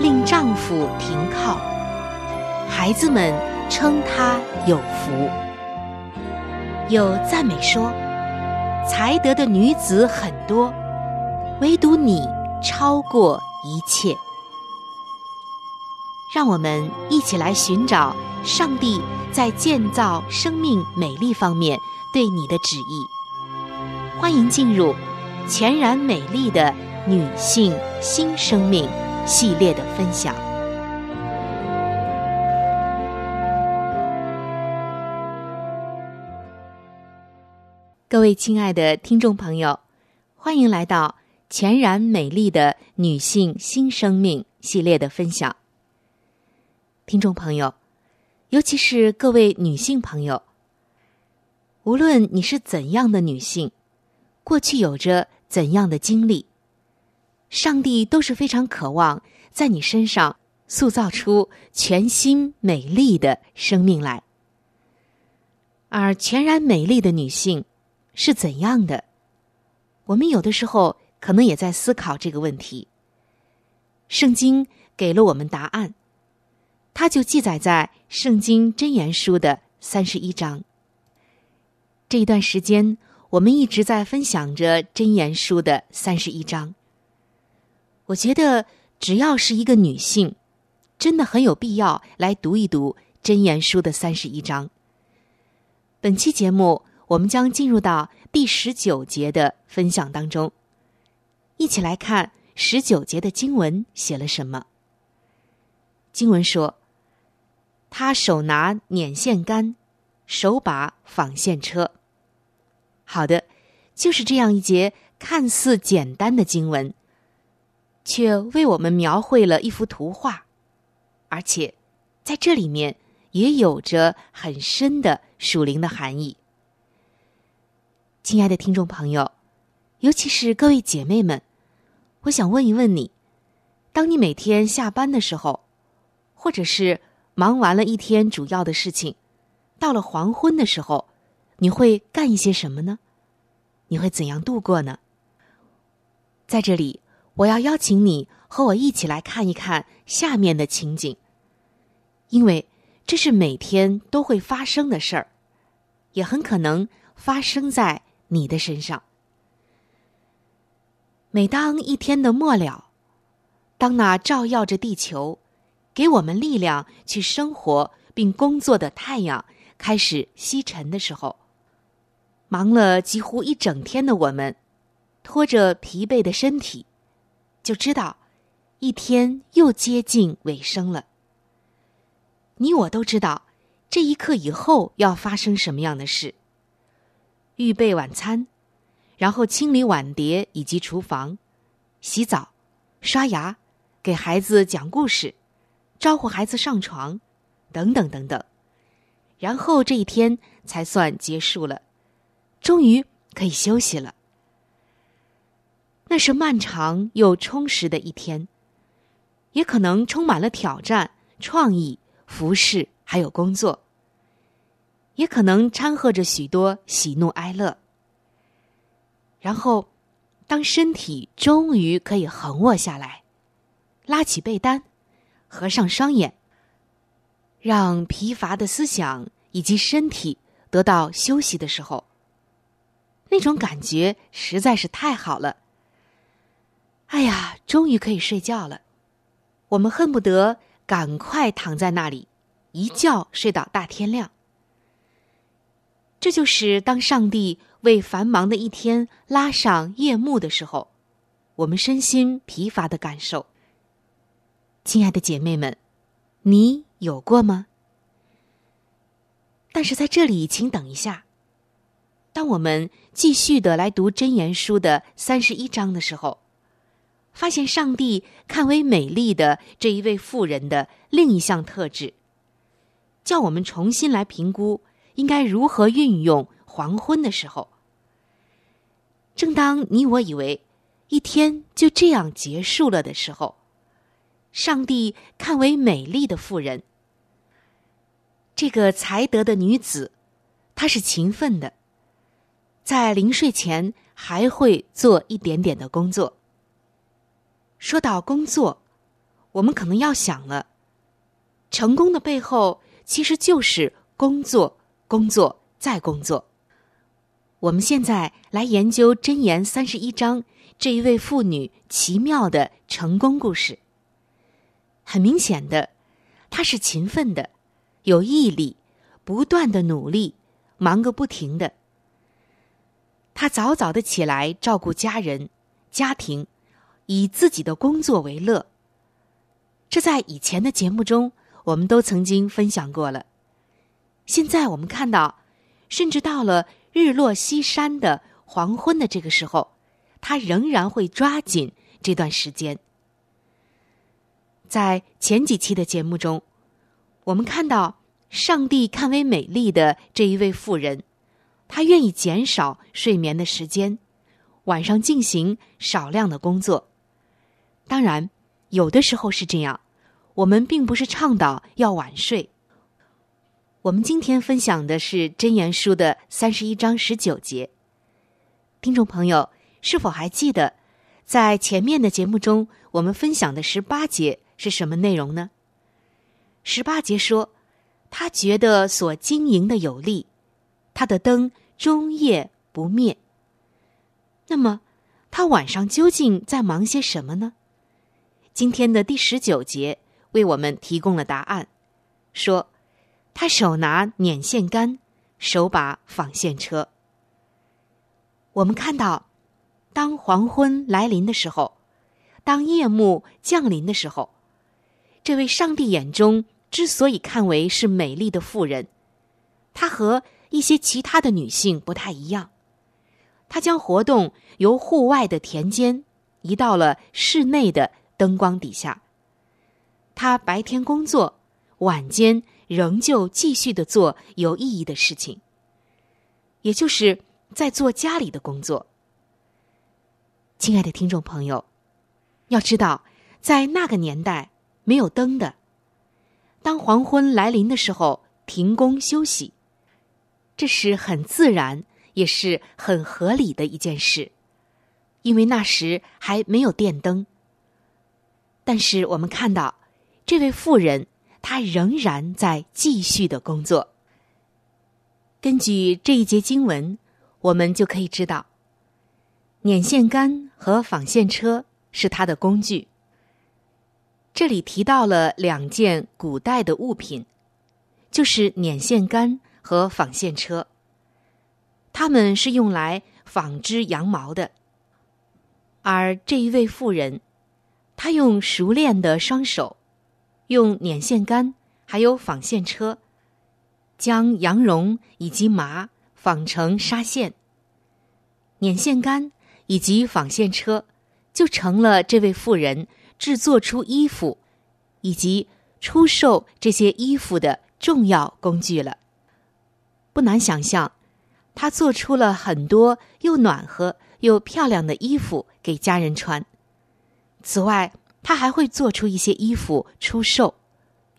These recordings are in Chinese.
令丈夫停靠，孩子们称她有福。有赞美说，才德的女子很多，唯独你超过一切。让我们一起来寻找上帝在建造生命美丽方面对你的旨意。欢迎进入全然美丽的女性新生命。系列的分享。各位亲爱的听众朋友，欢迎来到全然美丽的女性新生命系列的分享。听众朋友，尤其是各位女性朋友，无论你是怎样的女性，过去有着怎样的经历。上帝都是非常渴望在你身上塑造出全新美丽的生命来，而全然美丽的女性是怎样的？我们有的时候可能也在思考这个问题。圣经给了我们答案，它就记载在《圣经真言书》的三十一章。这一段时间，我们一直在分享着《真言书》的三十一章。我觉得，只要是一个女性，真的很有必要来读一读《真言书》的三十一章。本期节目，我们将进入到第十九节的分享当中，一起来看十九节的经文写了什么。经文说：“他手拿捻线杆，手把纺线车。”好的，就是这样一节看似简单的经文。却为我们描绘了一幅图画，而且在这里面也有着很深的属灵的含义。亲爱的听众朋友，尤其是各位姐妹们，我想问一问你：当你每天下班的时候，或者是忙完了一天主要的事情，到了黄昏的时候，你会干一些什么呢？你会怎样度过呢？在这里。我要邀请你和我一起来看一看下面的情景，因为这是每天都会发生的事儿，也很可能发生在你的身上。每当一天的末了，当那照耀着地球、给我们力量去生活并工作的太阳开始西沉的时候，忙了几乎一整天的我们，拖着疲惫的身体，就知道一天又接近尾声了。你我都知道，这一刻以后要发生什么样的事。预备晚餐，然后清理碗碟以及厨房，洗澡、刷牙，给孩子讲故事，招呼孩子上床，等等等等。然后这一天才算结束了，终于可以休息了。那是漫长又充实的一天，也可能充满了挑战、创意。服饰还有工作，也可能掺和着许多喜怒哀乐。然后，当身体终于可以横卧下来，拉起被单，合上双眼，让疲乏的思想以及身体得到休息的时候，那种感觉实在是太好了。哎呀，终于可以睡觉了，我们恨不得。赶快躺在那里，一觉睡到大天亮。这就是当上帝为繁忙的一天拉上夜幕的时候，我们身心疲乏的感受。亲爱的姐妹们，你有过吗？但是在这里，请等一下。当我们继续的来读真言书的三十一章的时候。发现上帝看为美丽的这一位妇人的另一项特质，叫我们重新来评估应该如何运用黄昏的时候。正当你我以为一天就这样结束了的时候，上帝看为美丽的妇人，这个才德的女子，她是勤奋的，在临睡前还会做一点点的工作。说到工作，我们可能要想了，成功的背后其实就是工作、工作再工作。我们现在来研究《箴言》三十一章这一位妇女奇妙的成功故事。很明显的，她是勤奋的，有毅力，不断的努力，忙个不停的。她早早的起来照顾家人、家庭。以自己的工作为乐，这在以前的节目中我们都曾经分享过了。现在我们看到，甚至到了日落西山的黄昏的这个时候，他仍然会抓紧这段时间。在前几期的节目中，我们看到上帝看为美丽的这一位妇人，她愿意减少睡眠的时间，晚上进行少量的工作。当然，有的时候是这样。我们并不是倡导要晚睡。我们今天分享的是《真言书》的三十一章十九节。听众朋友，是否还记得，在前面的节目中，我们分享的十八节是什么内容呢？十八节说，他觉得所经营的有利，他的灯终夜不灭。那么，他晚上究竟在忙些什么呢？今天的第十九节为我们提供了答案，说他手拿捻线杆，手把纺线车。我们看到，当黄昏来临的时候，当夜幕降临的时候，这位上帝眼中之所以看为是美丽的妇人，她和一些其他的女性不太一样，她将活动由户外的田间移到了室内的。灯光底下，他白天工作，晚间仍旧继续的做有意义的事情，也就是在做家里的工作。亲爱的听众朋友，要知道，在那个年代没有灯的，当黄昏来临的时候停工休息，这是很自然也是很合理的一件事，因为那时还没有电灯。但是我们看到，这位妇人她仍然在继续的工作。根据这一节经文，我们就可以知道，捻线杆和纺线车是她的工具。这里提到了两件古代的物品，就是捻线杆和纺线车。它们是用来纺织羊毛的。而这一位妇人，他用熟练的双手，用捻线杆还有纺线车，将羊绒以及麻纺成纱线。捻线杆以及纺线车，就成了这位妇人制作出衣服，以及出售这些衣服的重要工具了。不难想象，他做出了很多又暖和又漂亮的衣服给家人穿。此外，他还会做出一些衣服出售，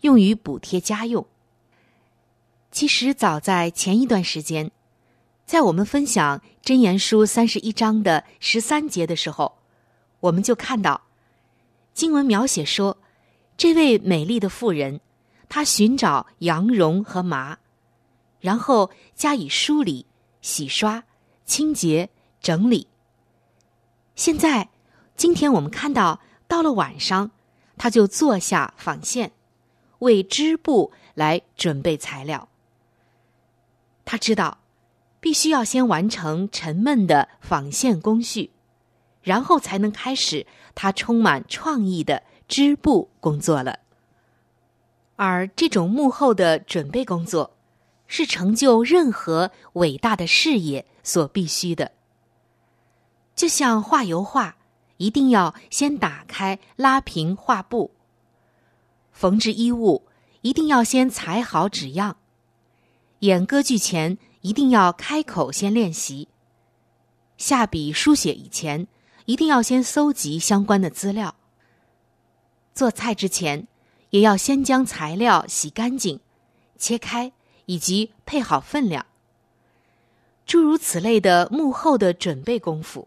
用于补贴家用。其实，早在前一段时间。在我们分享《真言书》三十一章的十三节的时候，我们就看到经文描写说，这位美丽的妇人，她寻找羊绒和麻，然后加以梳理、洗刷、清洁、整理。现在，今天我们看到，到了晚上，他就坐下纺线，为织布来准备材料。他知道。必须要先完成沉闷的纺线工序，然后才能开始他充满创意的织布工作了。而这种幕后的准备工作，是成就任何伟大的事业所必须的。就像画油画，一定要先打开拉平画布；缝制衣物，一定要先裁好纸样；演歌剧前。一定要开口先练习。下笔书写以前，一定要先搜集相关的资料。做菜之前，也要先将材料洗干净、切开，以及配好分量。诸如此类的幕后的准备功夫，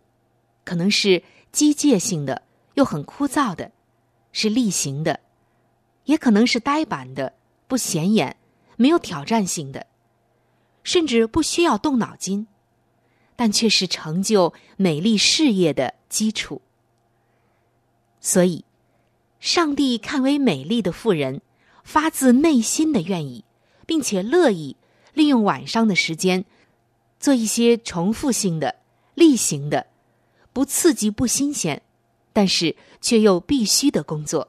可能是机械性的，又很枯燥的，是例行的，也可能是呆板的、不显眼、没有挑战性的。甚至不需要动脑筋，但却是成就美丽事业的基础。所以，上帝看为美丽的妇人，发自内心的愿意，并且乐意利用晚上的时间，做一些重复性的、例行的、不刺激、不新鲜，但是却又必须的工作，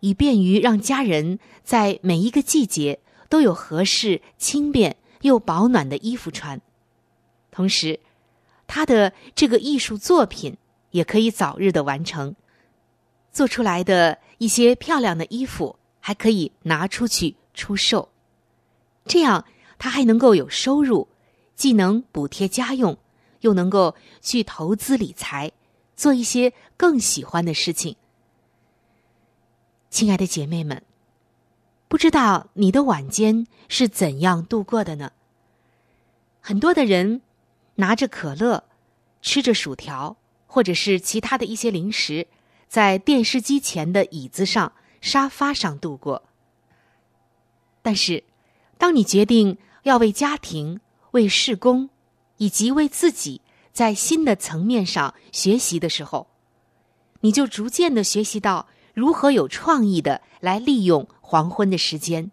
以便于让家人在每一个季节都有合适、轻便。又保暖的衣服穿，同时，他的这个艺术作品也可以早日的完成。做出来的一些漂亮的衣服还可以拿出去出售，这样他还能够有收入，既能补贴家用，又能够去投资理财，做一些更喜欢的事情。亲爱的姐妹们。不知道你的晚间是怎样度过的呢？很多的人拿着可乐，吃着薯条，或者是其他的一些零食，在电视机前的椅子上、沙发上度过。但是，当你决定要为家庭、为事工，以及为自己在新的层面上学习的时候，你就逐渐的学习到如何有创意的来利用。黄昏的时间，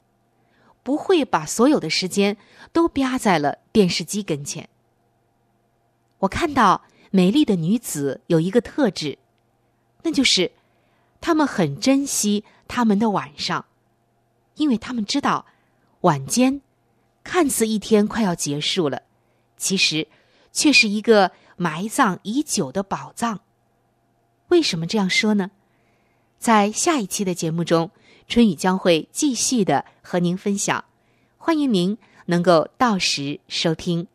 不会把所有的时间都啪在了电视机跟前。我看到美丽的女子有一个特质，那就是她们很珍惜他们的晚上，因为他们知道晚间看似一天快要结束了，其实却是一个埋葬已久的宝藏。为什么这样说呢？在下一期的节目中。春雨将会继续的和您分享，欢迎您能够到时收听。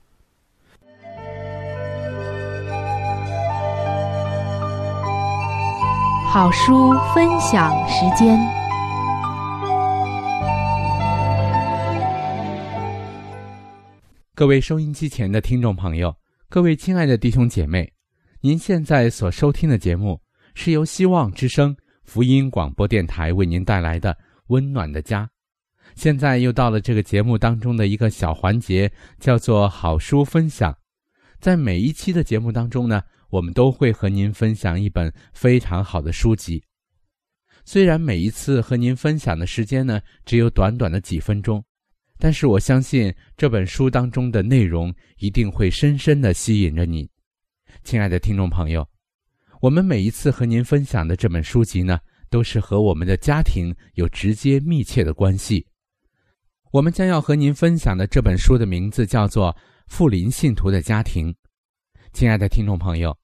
好书分享时间，各位收音机前的听众朋友，各位亲爱的弟兄姐妹，您现在所收听的节目是由希望之声。福音广播电台为您带来的温暖的家，现在又到了这个节目当中的一个小环节，叫做好书分享。在每一期的节目当中呢，我们都会和您分享一本非常好的书籍。虽然每一次和您分享的时间呢只有短短的几分钟，但是我相信这本书当中的内容一定会深深的吸引着你，亲爱的听众朋友。我们每一次和您分享的这本书籍呢，都是和我们的家庭有直接密切的关系。我们将要和您分享的这本书的名字叫做《富林信徒的家庭》。亲爱的听众朋友，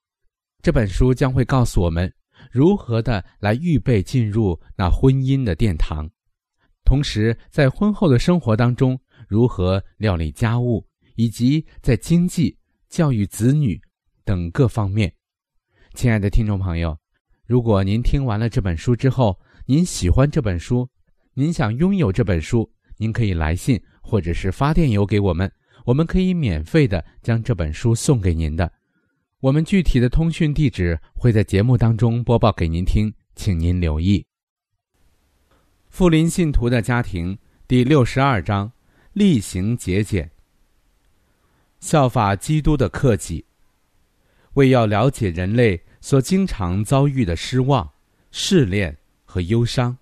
这本书将会告诉我们如何的来预备进入那婚姻的殿堂，同时在婚后的生活当中如何料理家务，以及在经济、教育子女等各方面。亲爱的听众朋友，如果您听完了这本书之后，您喜欢这本书，您想拥有这本书，您可以来信或者是发电邮给我们，我们可以免费的将这本书送给您的。我们具体的通讯地址会在节目当中播报给您听，请您留意。富林信徒的家庭第六十二章：例行节俭，效法基督的克己。为要了解人类所经常遭遇的失望、试炼和忧伤，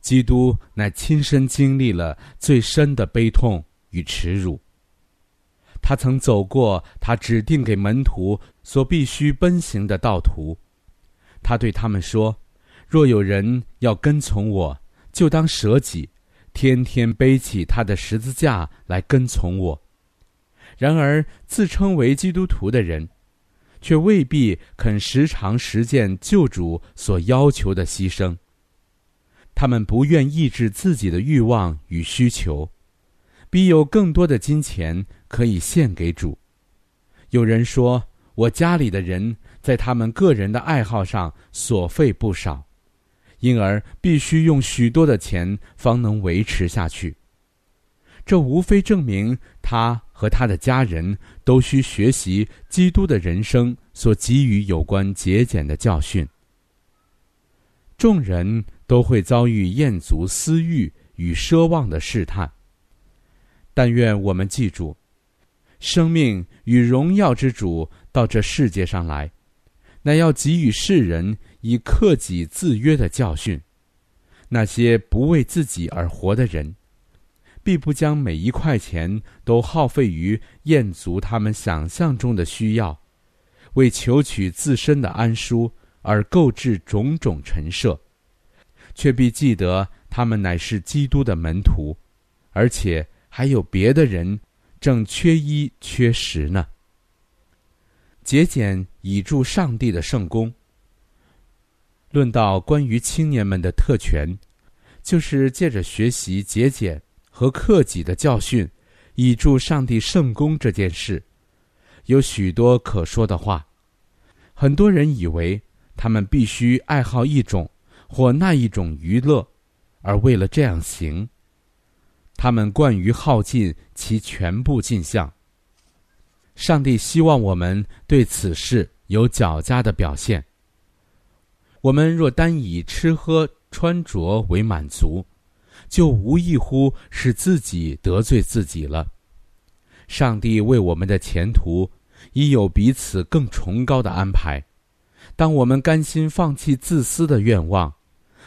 基督乃亲身经历了最深的悲痛与耻辱。他曾走过他指定给门徒所必须奔行的道途，他对他们说：“若有人要跟从我，就当舍己，天天背起他的十字架来跟从我。”然而，自称为基督徒的人。却未必肯时常实践救主所要求的牺牲。他们不愿抑制自己的欲望与需求，必有更多的金钱可以献给主。有人说：“我家里的人在他们个人的爱好上所费不少，因而必须用许多的钱方能维持下去。”这无非证明他。和他的家人都需学习基督的人生所给予有关节俭的教训。众人都会遭遇厌足私欲与奢望的试探，但愿我们记住，生命与荣耀之主到这世界上来，乃要给予世人以克己自约的教训。那些不为自己而活的人。必不将每一块钱都耗费于厌足他们想象中的需要，为求取自身的安舒而购置种种陈设，却必记得他们乃是基督的门徒，而且还有别的人正缺衣缺食呢。节俭以助上帝的圣功。论到关于青年们的特权，就是借着学习节俭。和克己的教训，以助上帝圣功这件事，有许多可说的话。很多人以为他们必须爱好一种或那一种娱乐，而为了这样行，他们惯于耗尽其全部尽项。上帝希望我们对此事有较佳的表现。我们若单以吃喝穿着为满足，就无异乎使自己得罪自己了。上帝为我们的前途已有彼此更崇高的安排。当我们甘心放弃自私的愿望，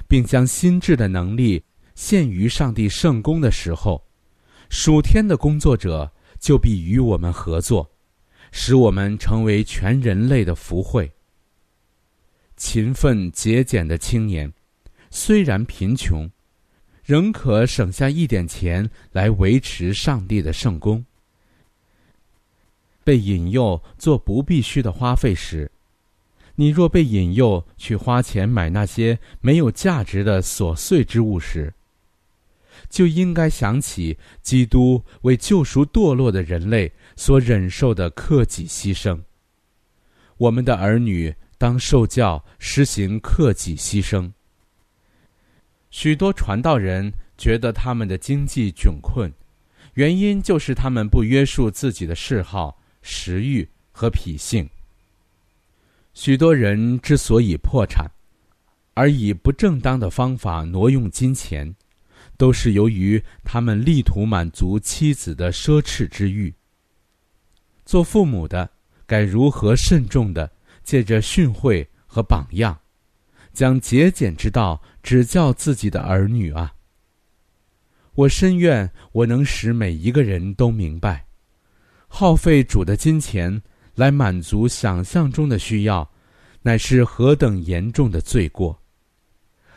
并将心智的能力献于上帝圣功的时候，属天的工作者就必与我们合作，使我们成为全人类的福惠。勤奋节俭的青年，虽然贫穷。仍可省下一点钱来维持上帝的圣功。被引诱做不必须的花费时，你若被引诱去花钱买那些没有价值的琐碎之物时，就应该想起基督为救赎堕落的人类所忍受的克己牺牲。我们的儿女当受教实行克己牺牲。许多传道人觉得他们的经济窘困，原因就是他们不约束自己的嗜好、食欲和脾性。许多人之所以破产，而以不正当的方法挪用金钱，都是由于他们力图满足妻子的奢侈之欲。做父母的该如何慎重的借着训诲和榜样？将节俭之道指教自己的儿女啊！我深愿我能使每一个人都明白，耗费主的金钱来满足想象中的需要，乃是何等严重的罪过。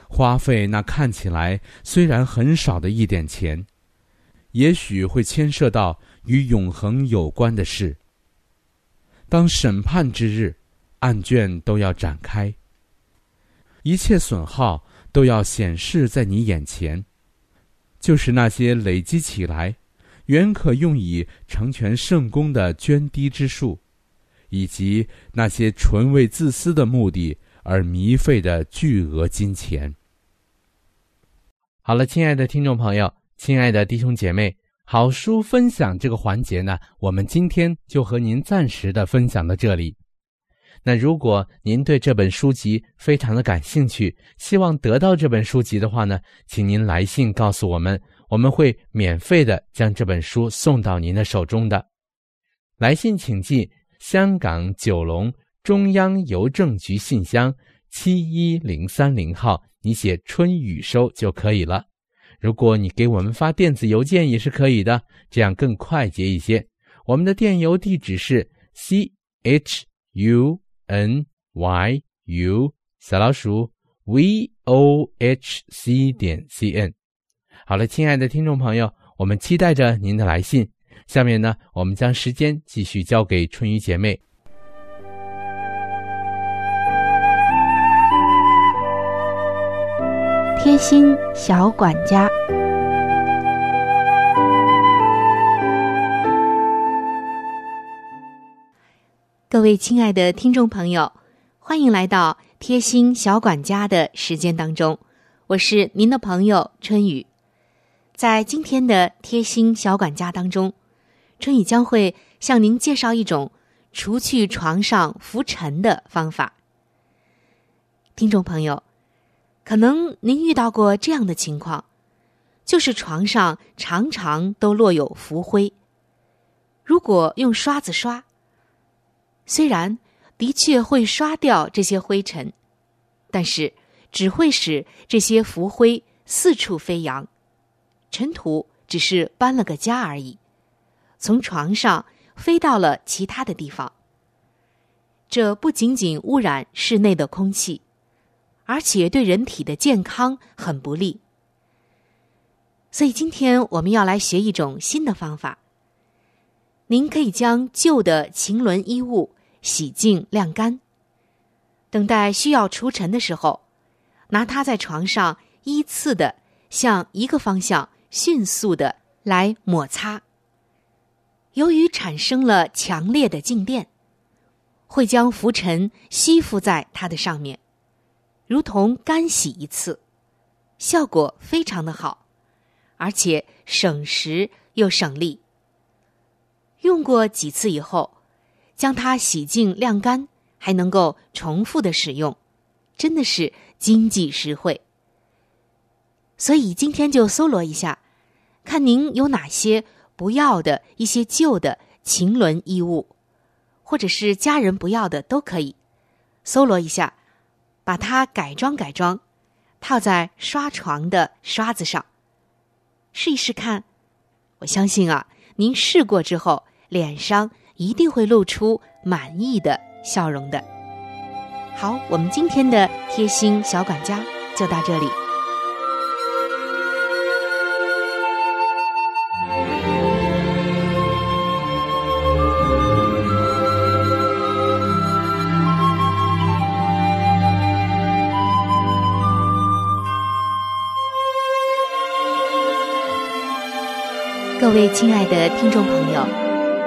花费那看起来虽然很少的一点钱，也许会牵涉到与永恒有关的事。当审判之日，案卷都要展开，一切损耗都要显示在你眼前。就是那些累积起来，原可用以成全圣功的涓滴之数，以及那些纯为自私的目的而糜费的巨额金钱。好了，亲爱的听众朋友，亲爱的弟兄姐妹，好书分享这个环节呢，我们今天就和您暂时的分享到这里。那如果您对这本书籍非常的感兴趣，希望得到这本书籍的话呢，请您来信告诉我们，我们会免费的将这本书送到您的手中的。来信请寄香港九龙中央邮政局信箱七一零三零号，你写春雨收就可以了。如果你给我们发电子邮件也是可以的，这样更快捷一些。我们的电邮地址是 c h u。N y u 小老鼠 v o h c 点 c n，好了，亲爱的听众朋友，我们期待着您的来信。下面呢，我们将时间继续交给春雨姐妹。贴心小管家。各位亲爱的听众朋友，欢迎来到贴心小管家的时间当中，我是您的朋友春雨。在今天的贴心小管家当中，春雨将会向您介绍一种除去床上浮尘的方法。听众朋友，可能您遇到过这样的情况，就是床上常常都落有浮灰，如果用刷子刷。虽然的确会刷掉这些灰尘，但是只会使这些浮灰四处飞扬，尘土只是搬了个家而已，从床上飞到了其他的地方。这不仅仅污染室内的空气，而且对人体的健康很不利。所以今天我们要来学一种新的方法。您可以将旧的晴纶衣物。洗净晾干，等待需要除尘的时候，拿它在床上依次的向一个方向迅速的来摩擦。由于产生了强烈的静电，会将浮尘吸附在它的上面，如同干洗一次，效果非常的好，而且省时又省力。用过几次以后。将它洗净晾干，还能够重复的使用，真的是经济实惠。所以今天就搜罗一下，看您有哪些不要的一些旧的晴纶衣物，或者是家人不要的都可以，搜罗一下，把它改装改装，套在刷床的刷子上，试一试看。我相信啊，您试过之后，脸上。一定会露出满意的笑容的。好，我们今天的贴心小管家就到这里。各位亲爱的听众朋友。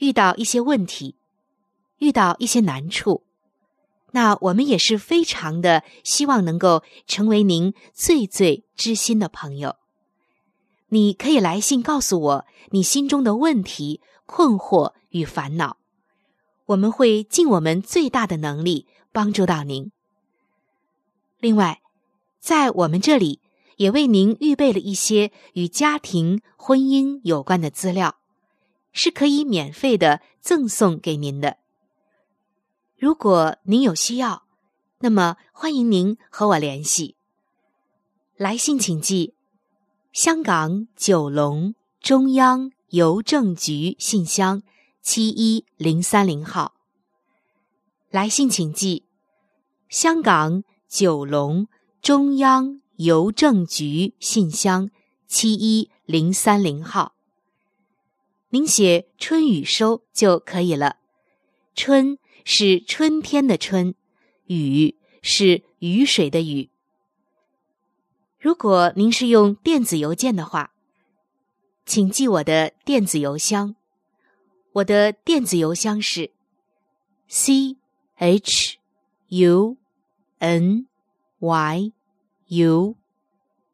遇到一些问题，遇到一些难处，那我们也是非常的希望能够成为您最最知心的朋友。你可以来信告诉我你心中的问题、困惑与烦恼，我们会尽我们最大的能力帮助到您。另外，在我们这里也为您预备了一些与家庭、婚姻有关的资料，是可以免费的赠送给您的。如果您有需要，那么欢迎您和我联系。来信请寄。香港九龙中央邮政局信箱七一零三零号。来信请寄：香港九龙中央邮政局信箱七一零三零号。您写“春雨收”就可以了。春是春天的春，雨是雨水的雨。如果您是用电子邮件的话，请记我的电子邮箱。我的电子邮箱是 c h u n y u，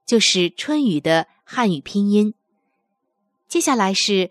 就是春雨的汉语拼音。接下来是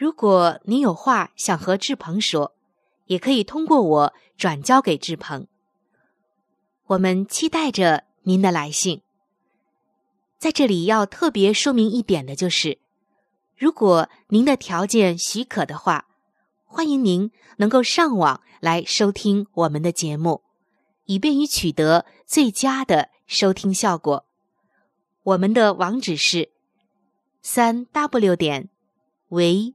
如果您有话想和志鹏说，也可以通过我转交给志鹏。我们期待着您的来信。在这里要特别说明一点的就是，如果您的条件许可的话，欢迎您能够上网来收听我们的节目，以便于取得最佳的收听效果。我们的网址是三 w 点 v